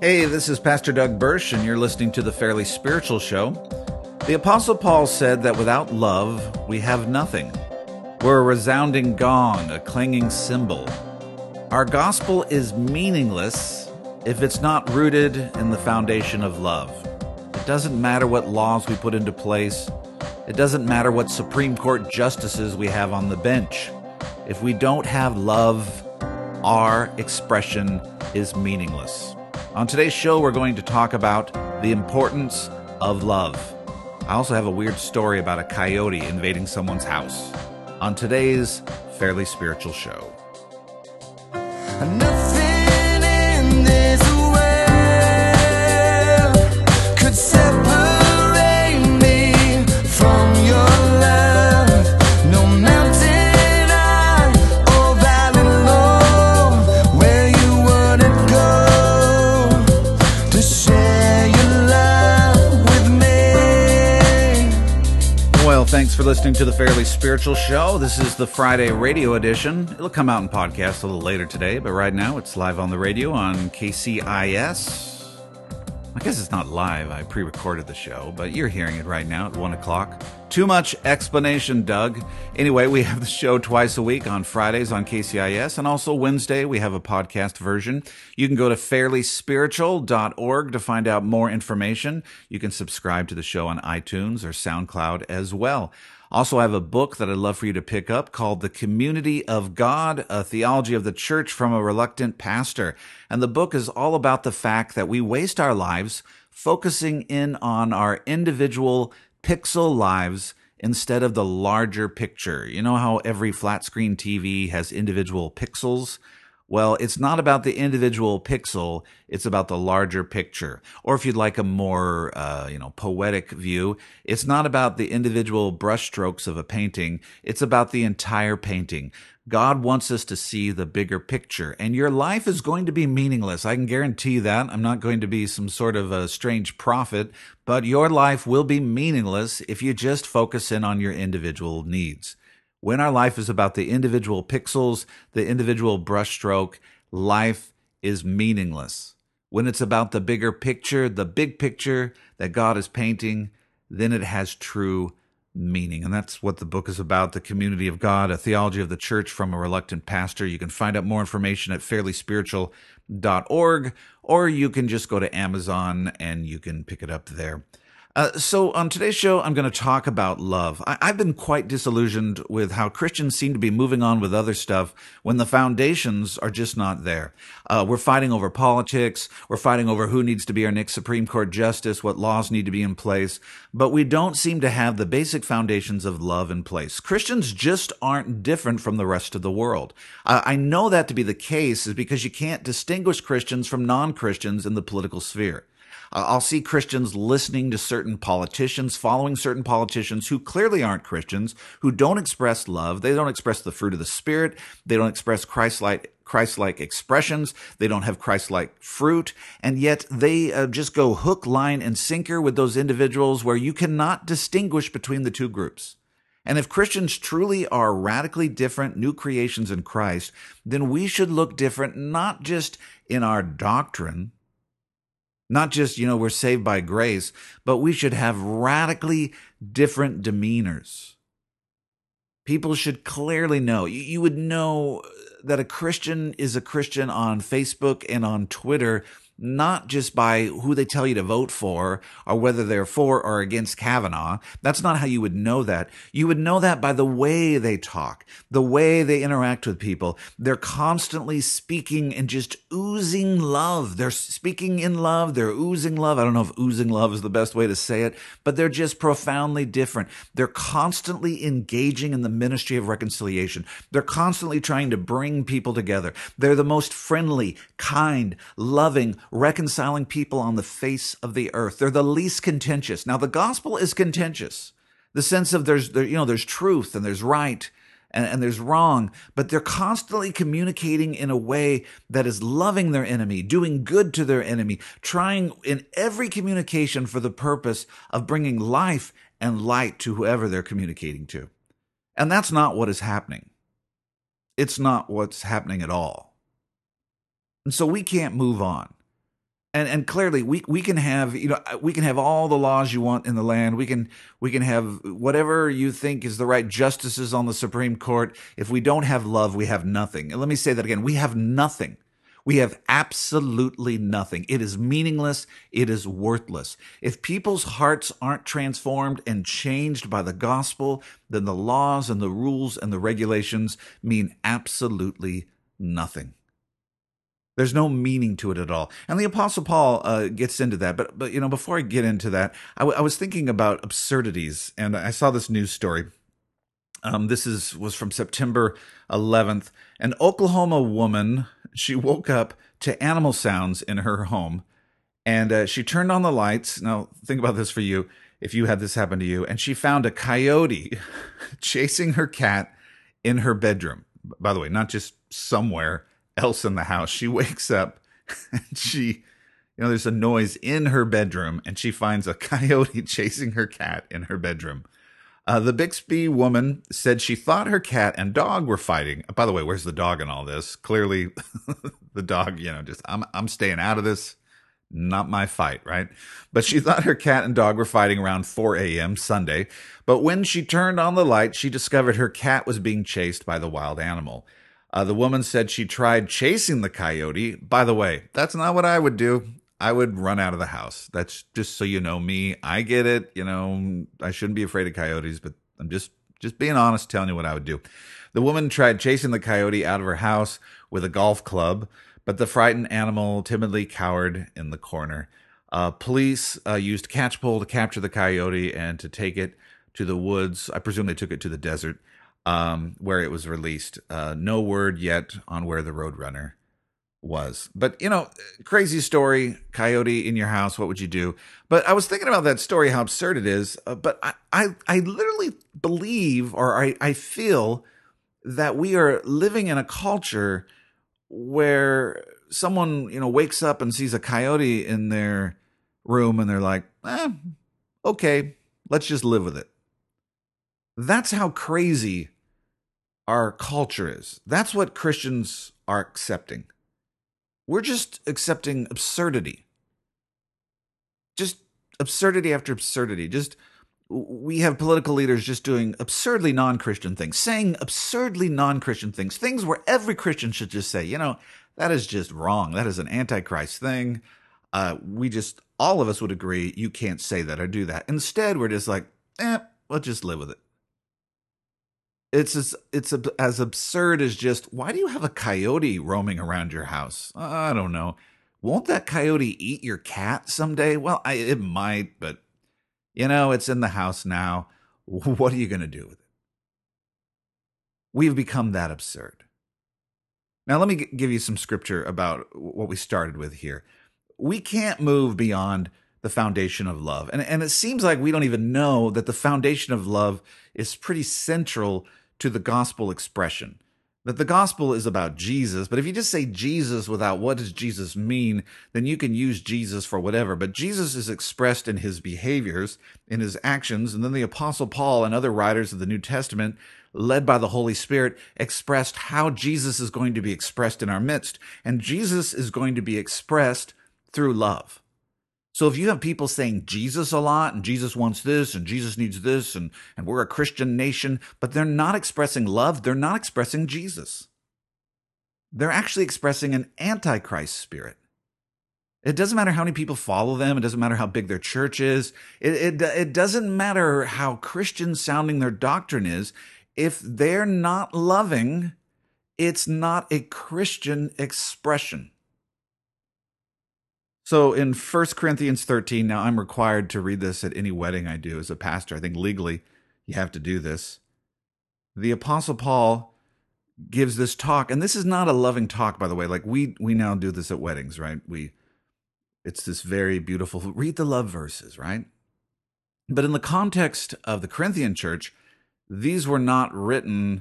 Hey, this is Pastor Doug Bursch, and you're listening to the Fairly Spiritual Show. The Apostle Paul said that without love, we have nothing. We're a resounding gong, a clanging cymbal. Our gospel is meaningless if it's not rooted in the foundation of love. It doesn't matter what laws we put into place, it doesn't matter what Supreme Court justices we have on the bench. If we don't have love, our expression is meaningless. On today's show, we're going to talk about the importance of love. I also have a weird story about a coyote invading someone's house. On today's Fairly Spiritual Show. For listening to the Fairly Spiritual Show. This is the Friday radio edition. It'll come out in podcast a little later today, but right now it's live on the radio on KCIS. I guess it's not live. I pre recorded the show, but you're hearing it right now at 1 o'clock. Too much explanation, Doug. Anyway, we have the show twice a week on Fridays on KCIS, and also Wednesday we have a podcast version. You can go to fairlyspiritual.org to find out more information. You can subscribe to the show on iTunes or SoundCloud as well. Also, I have a book that I'd love for you to pick up called The Community of God, a theology of the church from a reluctant pastor. And the book is all about the fact that we waste our lives focusing in on our individual pixel lives instead of the larger picture. You know how every flat screen TV has individual pixels? Well, it's not about the individual pixel, it's about the larger picture. Or if you'd like a more, uh, you know, poetic view, it's not about the individual brushstrokes of a painting, it's about the entire painting. God wants us to see the bigger picture, and your life is going to be meaningless. I can guarantee that. I'm not going to be some sort of a strange prophet, but your life will be meaningless if you just focus in on your individual needs. When our life is about the individual pixels, the individual brushstroke, life is meaningless. When it's about the bigger picture, the big picture that God is painting, then it has true meaning. And that's what the book is about the community of God, a theology of the church from a reluctant pastor. You can find out more information at fairlyspiritual.org, or you can just go to Amazon and you can pick it up there. Uh, so, on today's show, I'm going to talk about love. I- I've been quite disillusioned with how Christians seem to be moving on with other stuff when the foundations are just not there. Uh, we're fighting over politics. We're fighting over who needs to be our next Supreme Court justice, what laws need to be in place, but we don't seem to have the basic foundations of love in place. Christians just aren't different from the rest of the world. I know that to be the case is because you can't distinguish Christians from non Christians in the political sphere. Uh, I'll see Christians listening to certain politicians, following certain politicians who clearly aren't Christians, who don't express love. They don't express the fruit of the Spirit. They don't express Christ-like Christ-like expressions. They don't have Christ-like fruit, and yet they uh, just go hook, line, and sinker with those individuals where you cannot distinguish between the two groups. And if Christians truly are radically different new creations in Christ, then we should look different not just in our doctrine, not just, you know, we're saved by grace, but we should have radically different demeanors. People should clearly know. You, would know that a Christian is a Christian on Facebook and on Twitter not just by who they tell you to vote for or whether they're for or against Kavanaugh. That's not how you would know that. You would know that by the way they talk, the way they interact with people. They're constantly speaking and just oozing love. They're speaking in love. They're oozing love. I don't know if oozing love is the best way to say it, but they're just profoundly different. They're constantly engaging in the ministry of reconciliation. They're constantly trying to bring people together. They're the most friendly, kind, loving, reconciling people on the face of the earth. They're the least contentious. Now, the gospel is contentious. The sense of there's, there, you know, there's truth and there's right and, and there's wrong, but they're constantly communicating in a way that is loving their enemy, doing good to their enemy, trying in every communication for the purpose of bringing life and light to whoever they're communicating to. And that's not what is happening. It's not what's happening at all. And so we can't move on. And and clearly we we can have you know we can have all the laws you want in the land. We can we can have whatever you think is the right justices on the supreme court. If we don't have love we have nothing. And let me say that again. We have nothing. We have absolutely nothing. It is meaningless. It is worthless. If people's hearts aren't transformed and changed by the gospel then the laws and the rules and the regulations mean absolutely nothing there's no meaning to it at all. And the Apostle Paul uh, gets into that. But, but, you know, before I get into that, I, w- I was thinking about absurdities. And I saw this news story. Um, this is was from September 11th. An Oklahoma woman, she woke up to animal sounds in her home. And uh, she turned on the lights. Now, think about this for you if you had this happen to you. And she found a coyote chasing her cat in her bedroom. By the way, not just somewhere else in the house. She wakes up and she, you know, there's a noise in her bedroom and she finds a coyote chasing her cat in her bedroom. Uh, the Bixby woman said she thought her cat and dog were fighting. By the way, where's the dog in all this? Clearly, the dog, you know, just I'm I'm staying out of this. Not my fight, right? But she thought her cat and dog were fighting around 4 a.m. Sunday. But when she turned on the light, she discovered her cat was being chased by the wild animal. Uh, the woman said she tried chasing the coyote. By the way, that's not what I would do. I would run out of the house. That's just so you know me. I get it. You know, I shouldn't be afraid of coyotes, but I'm just just being honest, telling you what I would do. The woman tried chasing the coyote out of her house with a golf club, but the frightened animal timidly cowered in the corner. Uh, police uh, used catchpole to capture the coyote and to take it to the woods. I presume they took it to the desert um, where it was released. Uh, no word yet on where the Roadrunner was. But, you know, crazy story, coyote in your house, what would you do? But I was thinking about that story, how absurd it is. Uh, but I, I, I literally believe or I, I feel that we are living in a culture where someone, you know, wakes up and sees a coyote in their room and they're like, eh, okay, let's just live with it. That's how crazy our culture is. That's what Christians are accepting. We're just accepting absurdity. Just absurdity after absurdity. Just we have political leaders just doing absurdly non-Christian things, saying absurdly non-Christian things, things where every Christian should just say, you know, that is just wrong. That is an antichrist thing. Uh, we just all of us would agree you can't say that or do that. Instead, we're just like, eh, let's just live with it it's as it's as absurd as just why do you have a coyote roaming around your house? I don't know. Won't that coyote eat your cat someday? Well, I, it might, but you know, it's in the house now. What are you going to do with it? We've become that absurd. Now, let me g- give you some scripture about what we started with here. We can't move beyond the foundation of love. And, and it seems like we don't even know that the foundation of love is pretty central to the gospel expression. That the gospel is about Jesus, but if you just say Jesus without what does Jesus mean, then you can use Jesus for whatever. But Jesus is expressed in his behaviors, in his actions, and then the Apostle Paul and other writers of the New Testament, led by the Holy Spirit, expressed how Jesus is going to be expressed in our midst. And Jesus is going to be expressed through love. So if you have people saying Jesus a lot and Jesus wants this and Jesus needs this and, and we're a Christian nation, but they're not expressing love, they're not expressing Jesus. They're actually expressing an antichrist spirit. It doesn't matter how many people follow them. It doesn't matter how big their church is. It, it, it doesn't matter how Christian sounding their doctrine is. If they're not loving, it's not a Christian expression. So in 1 Corinthians 13, now I'm required to read this at any wedding I do as a pastor. I think legally you have to do this. The apostle Paul gives this talk and this is not a loving talk by the way. Like we we now do this at weddings, right? We it's this very beautiful read the love verses, right? But in the context of the Corinthian church, these were not written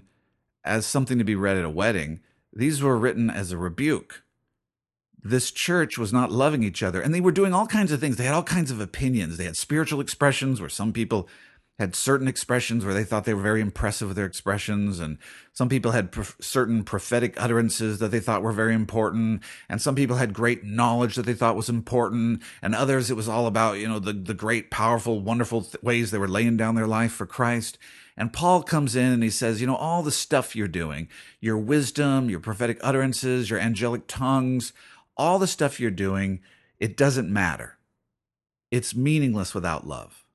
as something to be read at a wedding. These were written as a rebuke this church was not loving each other. And they were doing all kinds of things. They had all kinds of opinions. They had spiritual expressions where some people had certain expressions where they thought they were very impressive with their expressions. And some people had certain prophetic utterances that they thought were very important. And some people had great knowledge that they thought was important. And others it was all about you know the, the great powerful wonderful th- ways they were laying down their life for christ. And paul comes in and he says you know all the stuff you're doing your wisdom your prophetic utterances your angelic tongues all the stuff you're doing it doesn't matter it's meaningless without love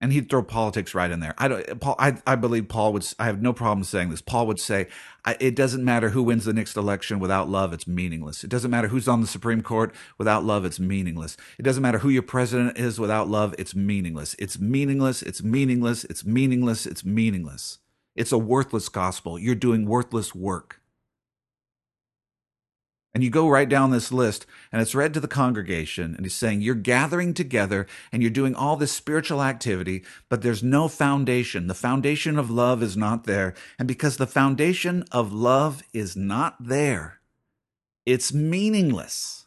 and he'd throw politics right in there. I don't. Paul. I, I believe Paul would. I have no problem saying this. Paul would say, "It doesn't matter who wins the next election without love. It's meaningless. It doesn't matter who's on the Supreme Court without love. It's meaningless. It doesn't matter who your president is without love. It's meaningless. It's meaningless. It's meaningless. It's meaningless. It's meaningless. It's a worthless gospel. You're doing worthless work." And you go right down this list, and it's read to the congregation, and he's saying, You're gathering together and you're doing all this spiritual activity, but there's no foundation. The foundation of love is not there. And because the foundation of love is not there, it's meaningless.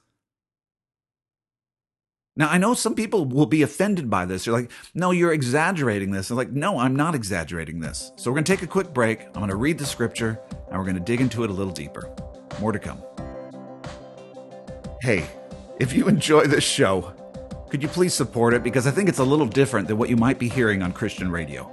Now, I know some people will be offended by this. You're like, no, you're exaggerating this. I'm like, no, I'm not exaggerating this. So we're going to take a quick break. I'm going to read the scripture and we're going to dig into it a little deeper. More to come. Hey, if you enjoy this show, could you please support it? Because I think it's a little different than what you might be hearing on Christian radio.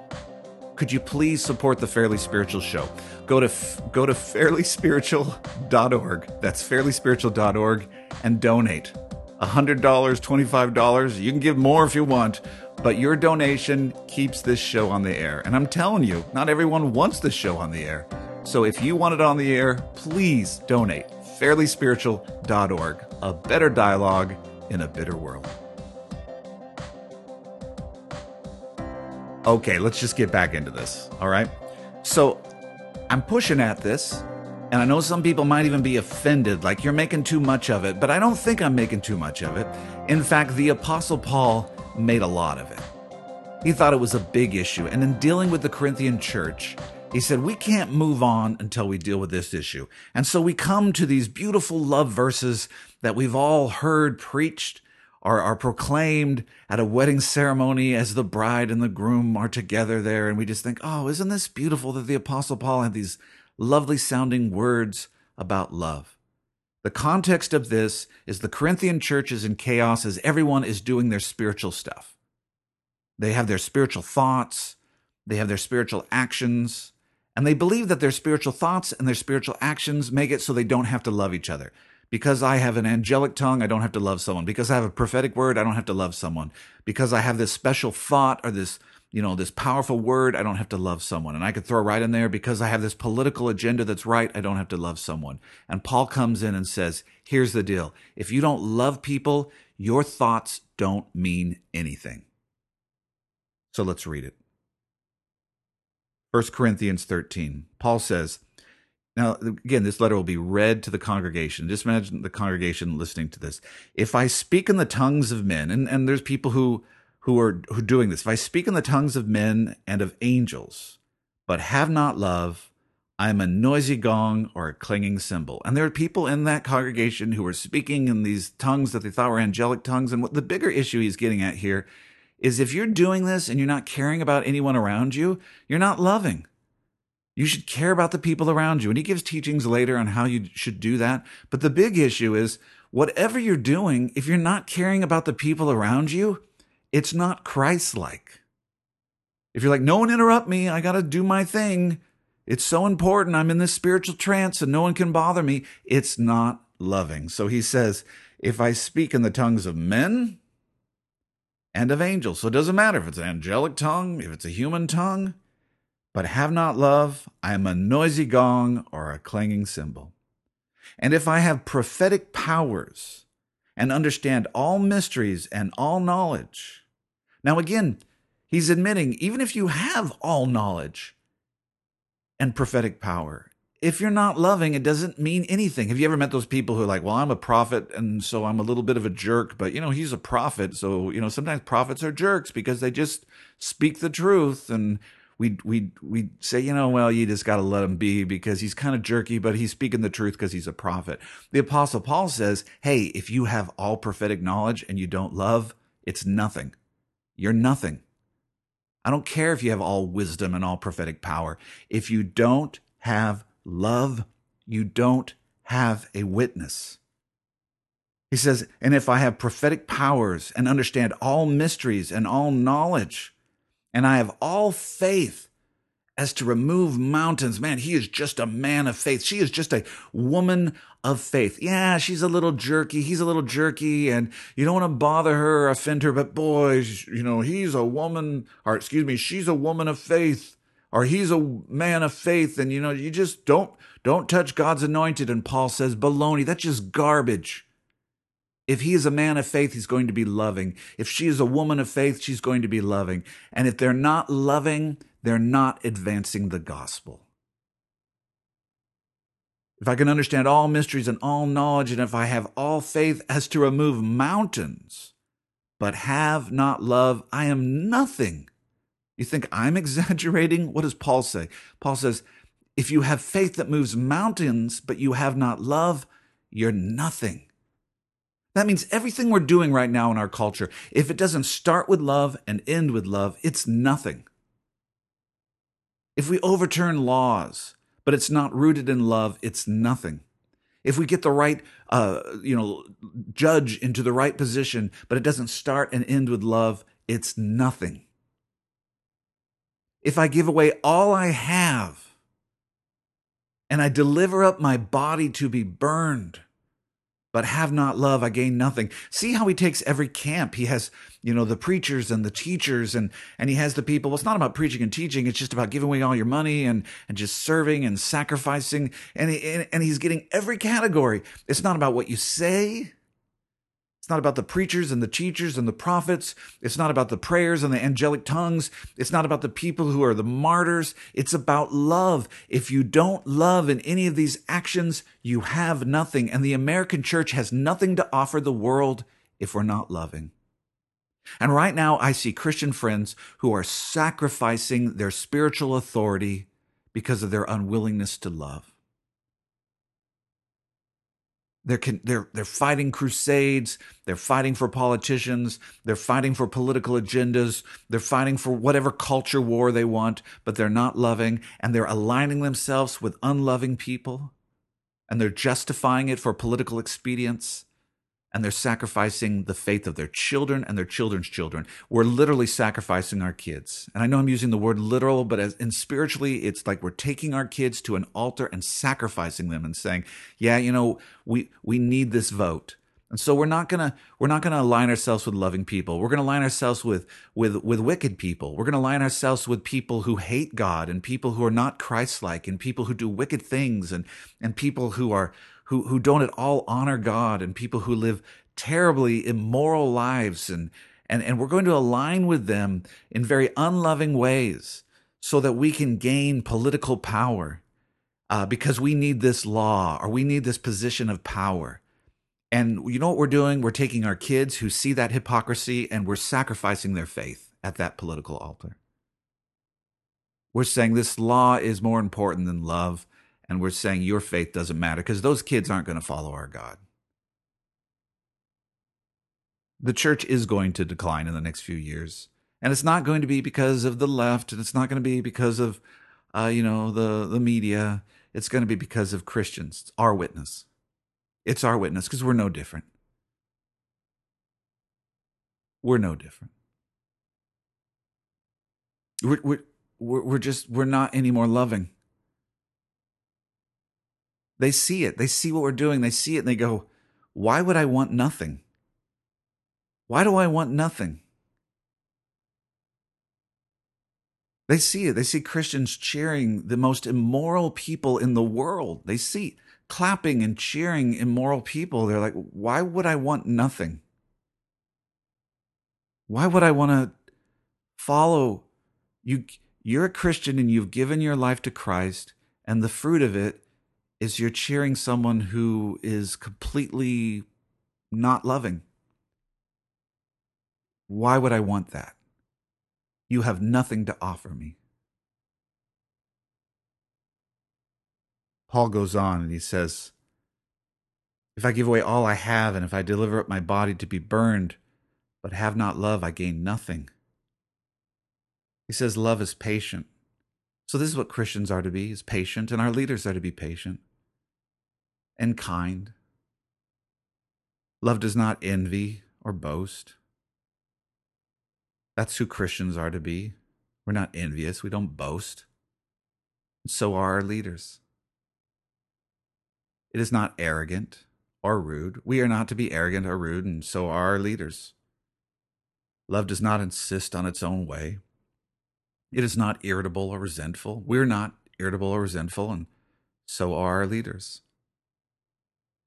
Could you please support the Fairly Spiritual Show? Go to go to fairlyspiritual.org. That's fairlyspiritual.org and donate. $100, $25, you can give more if you want, but your donation keeps this show on the air. And I'm telling you, not everyone wants this show on the air. So if you want it on the air, please donate. fairlyspiritual.org a better dialogue in a bitter world. Okay, let's just get back into this. All right. So I'm pushing at this, and I know some people might even be offended, like you're making too much of it, but I don't think I'm making too much of it. In fact, the Apostle Paul made a lot of it. He thought it was a big issue, and in dealing with the Corinthian church, he said, We can't move on until we deal with this issue. And so we come to these beautiful love verses that we've all heard preached or are proclaimed at a wedding ceremony as the bride and the groom are together there. And we just think, oh, isn't this beautiful that the Apostle Paul had these lovely sounding words about love? The context of this is the Corinthian church is in chaos as everyone is doing their spiritual stuff. They have their spiritual thoughts, they have their spiritual actions, and they believe that their spiritual thoughts and their spiritual actions make it so they don't have to love each other. Because I have an angelic tongue, I don't have to love someone. Because I have a prophetic word, I don't have to love someone. Because I have this special thought or this, you know, this powerful word, I don't have to love someone. And I could throw right in there because I have this political agenda that's right, I don't have to love someone. And Paul comes in and says, here's the deal. If you don't love people, your thoughts don't mean anything. So let's read it. 1 Corinthians 13. Paul says, now, again, this letter will be read to the congregation. Just imagine the congregation listening to this. If I speak in the tongues of men, and, and there's people who, who are who are doing this. If I speak in the tongues of men and of angels, but have not love, I am a noisy gong or a clanging cymbal. And there are people in that congregation who are speaking in these tongues that they thought were angelic tongues. And what the bigger issue he's getting at here is if you're doing this and you're not caring about anyone around you, you're not loving. You should care about the people around you. And he gives teachings later on how you should do that. But the big issue is whatever you're doing, if you're not caring about the people around you, it's not Christ like. If you're like, no one interrupt me, I got to do my thing. It's so important. I'm in this spiritual trance and no one can bother me. It's not loving. So he says, if I speak in the tongues of men and of angels, so it doesn't matter if it's an angelic tongue, if it's a human tongue, but have not love, I am a noisy gong or a clanging cymbal. And if I have prophetic powers and understand all mysteries and all knowledge. Now, again, he's admitting even if you have all knowledge and prophetic power, if you're not loving, it doesn't mean anything. Have you ever met those people who are like, well, I'm a prophet, and so I'm a little bit of a jerk, but you know, he's a prophet. So, you know, sometimes prophets are jerks because they just speak the truth and we we we say, you know, well, you just got to let him be because he's kind of jerky, but he's speaking the truth because he's a prophet. The apostle Paul says, "Hey, if you have all prophetic knowledge and you don't love, it's nothing. You're nothing. I don't care if you have all wisdom and all prophetic power. If you don't have love, you don't have a witness. He says, and if I have prophetic powers and understand all mysteries and all knowledge, and I have all faith as to remove mountains. Man, he is just a man of faith. She is just a woman of faith. Yeah, she's a little jerky. He's a little jerky, and you don't want to bother her or offend her, but boy, you know, he's a woman, or excuse me, she's a woman of faith, or he's a man of faith, and you know, you just don't don't touch God's anointed. And Paul says, baloney, that's just garbage. If he is a man of faith, he's going to be loving. If she is a woman of faith, she's going to be loving. And if they're not loving, they're not advancing the gospel. If I can understand all mysteries and all knowledge, and if I have all faith as to remove mountains, but have not love, I am nothing. You think I'm exaggerating? What does Paul say? Paul says, if you have faith that moves mountains, but you have not love, you're nothing. That means everything we're doing right now in our culture, if it doesn't start with love and end with love, it's nothing. If we overturn laws, but it's not rooted in love, it's nothing. If we get the right, uh, you know, judge into the right position, but it doesn't start and end with love, it's nothing. If I give away all I have and I deliver up my body to be burned, but have not love, I gain nothing. See how he takes every camp. He has, you know, the preachers and the teachers, and and he has the people. Well, it's not about preaching and teaching. It's just about giving away all your money and and just serving and sacrificing. And he, and he's getting every category. It's not about what you say. It's not about the preachers and the teachers and the prophets. It's not about the prayers and the angelic tongues. It's not about the people who are the martyrs. It's about love. If you don't love in any of these actions, you have nothing. And the American church has nothing to offer the world if we're not loving. And right now, I see Christian friends who are sacrificing their spiritual authority because of their unwillingness to love. They're, they're, they're fighting crusades. They're fighting for politicians. They're fighting for political agendas. They're fighting for whatever culture war they want, but they're not loving. And they're aligning themselves with unloving people. And they're justifying it for political expedience and they're sacrificing the faith of their children and their children's children. We're literally sacrificing our kids. And I know I'm using the word literal, but as in spiritually, it's like we're taking our kids to an altar and sacrificing them and saying, yeah, you know, we, we need this vote. And so we're not gonna we're not gonna align ourselves with loving people. We're gonna align ourselves with with with wicked people. We're gonna align ourselves with people who hate God and people who are not Christ-like and people who do wicked things and and people who are who, who don't at all honor God and people who live terribly immoral lives. And, and, and we're going to align with them in very unloving ways so that we can gain political power uh, because we need this law or we need this position of power. And you know what we're doing? We're taking our kids who see that hypocrisy and we're sacrificing their faith at that political altar. We're saying this law is more important than love and we're saying your faith doesn't matter because those kids aren't going to follow our God. The church is going to decline in the next few years. And it's not going to be because of the left, and it's not going to be because of, uh, you know, the, the media. It's going to be because of Christians. It's our witness. It's our witness because we're no different. We're no different. We're, we're, we're just, we're not any more loving. They see it. They see what we're doing. They see it and they go, Why would I want nothing? Why do I want nothing? They see it. They see Christians cheering the most immoral people in the world. They see clapping and cheering immoral people. They're like, why would I want nothing? Why would I want to follow you? You're a Christian and you've given your life to Christ, and the fruit of it is you're cheering someone who is completely not loving. Why would I want that? You have nothing to offer me. Paul goes on and he says, If I give away all I have, and if I deliver up my body to be burned, but have not love, I gain nothing. He says love is patient. So this is what Christians are to be, is patient, and our leaders are to be patient and kind. Love does not envy or boast. That's who Christians are to be. We're not envious, we don't boast. And so are our leaders. It is not arrogant or rude. We are not to be arrogant or rude, and so are our leaders. Love does not insist on its own way. It is not irritable or resentful. We're not irritable or resentful, and so are our leaders.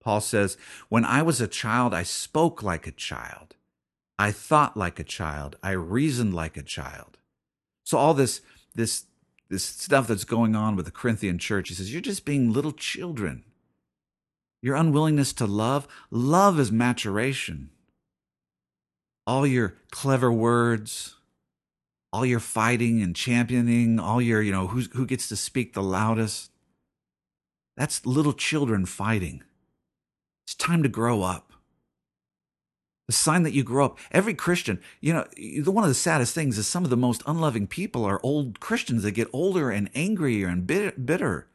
Paul says, When I was a child, I spoke like a child. I thought like a child. I reasoned like a child. So all this, this, this stuff that's going on with the Corinthian church, he says, You're just being little children. Your unwillingness to love, love is maturation. All your clever words, all your fighting and championing, all your, you know, who's, who gets to speak the loudest, that's little children fighting. It's time to grow up. The sign that you grow up. Every Christian, you know, one of the saddest things is some of the most unloving people are old Christians that get older and angrier and bitter,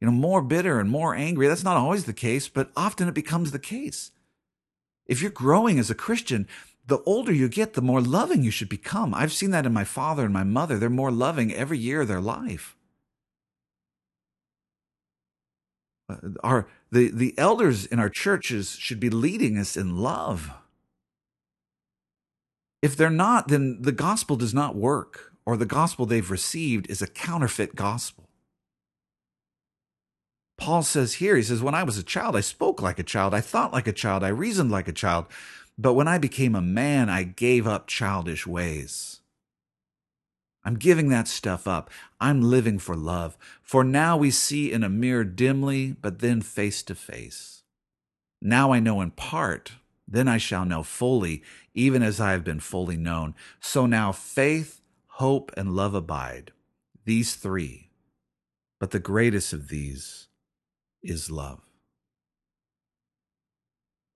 you know, more bitter and more angry. That's not always the case, but often it becomes the case. If you're growing as a Christian, the older you get, the more loving you should become. I've seen that in my father and my mother. They're more loving every year of their life. Uh, Uh, our the, the elders in our churches should be leading us in love. If they're not, then the gospel does not work, or the gospel they've received is a counterfeit gospel. Paul says here, he says, When I was a child, I spoke like a child, I thought like a child, I reasoned like a child. But when I became a man, I gave up childish ways. I'm giving that stuff up. I'm living for love. For now we see in a mirror dimly, but then face to face. Now I know in part, then I shall know fully, even as I have been fully known. So now faith, hope, and love abide, these three. But the greatest of these is love.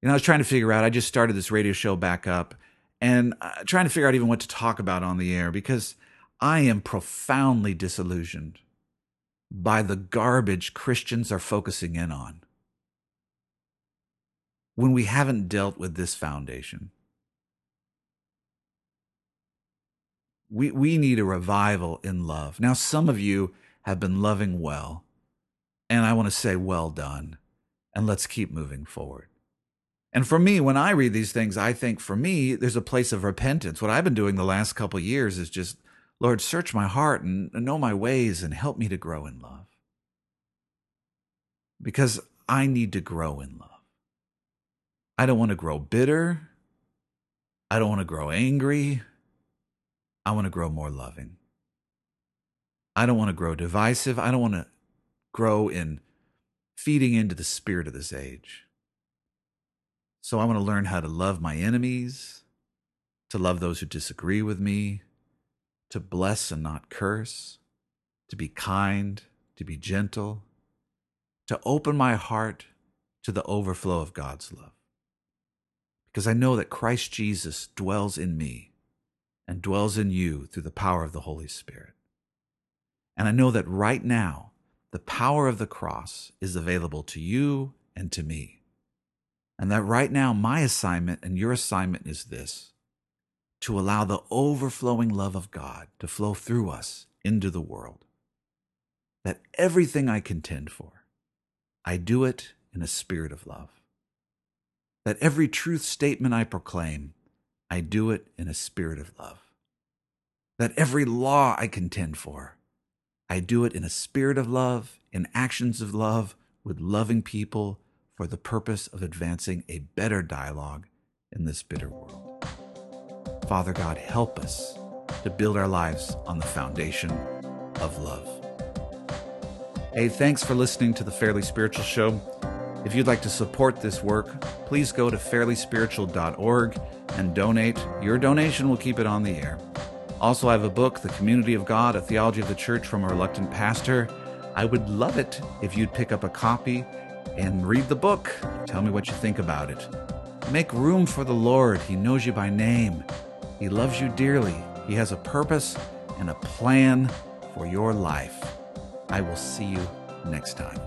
You know, I was trying to figure out, I just started this radio show back up and uh, trying to figure out even what to talk about on the air because I am profoundly disillusioned by the garbage Christians are focusing in on when we haven't dealt with this foundation. We, we need a revival in love. Now, some of you have been loving well, and I want to say, well done, and let's keep moving forward. And for me, when I read these things, I think for me, there's a place of repentance. What I've been doing the last couple years is just Lord, search my heart and know my ways and help me to grow in love. Because I need to grow in love. I don't want to grow bitter. I don't want to grow angry. I want to grow more loving. I don't want to grow divisive. I don't want to grow in feeding into the spirit of this age. So I want to learn how to love my enemies, to love those who disagree with me, to bless and not curse, to be kind, to be gentle, to open my heart to the overflow of God's love. Because I know that Christ Jesus dwells in me and dwells in you through the power of the Holy Spirit. And I know that right now, the power of the cross is available to you and to me. And that right now, my assignment and your assignment is this to allow the overflowing love of God to flow through us into the world. That everything I contend for, I do it in a spirit of love. That every truth statement I proclaim, I do it in a spirit of love. That every law I contend for, I do it in a spirit of love, in actions of love, with loving people for the purpose of advancing a better dialogue in this bitter world. Father God, help us to build our lives on the foundation of love. Hey, thanks for listening to the Fairly Spiritual Show. If you'd like to support this work, please go to fairlyspiritual.org and donate. Your donation will keep it on the air. Also, I have a book, The Community of God, a theology of the church from a reluctant pastor. I would love it if you'd pick up a copy and read the book. Tell me what you think about it. Make room for the Lord. He knows you by name. He loves you dearly. He has a purpose and a plan for your life. I will see you next time.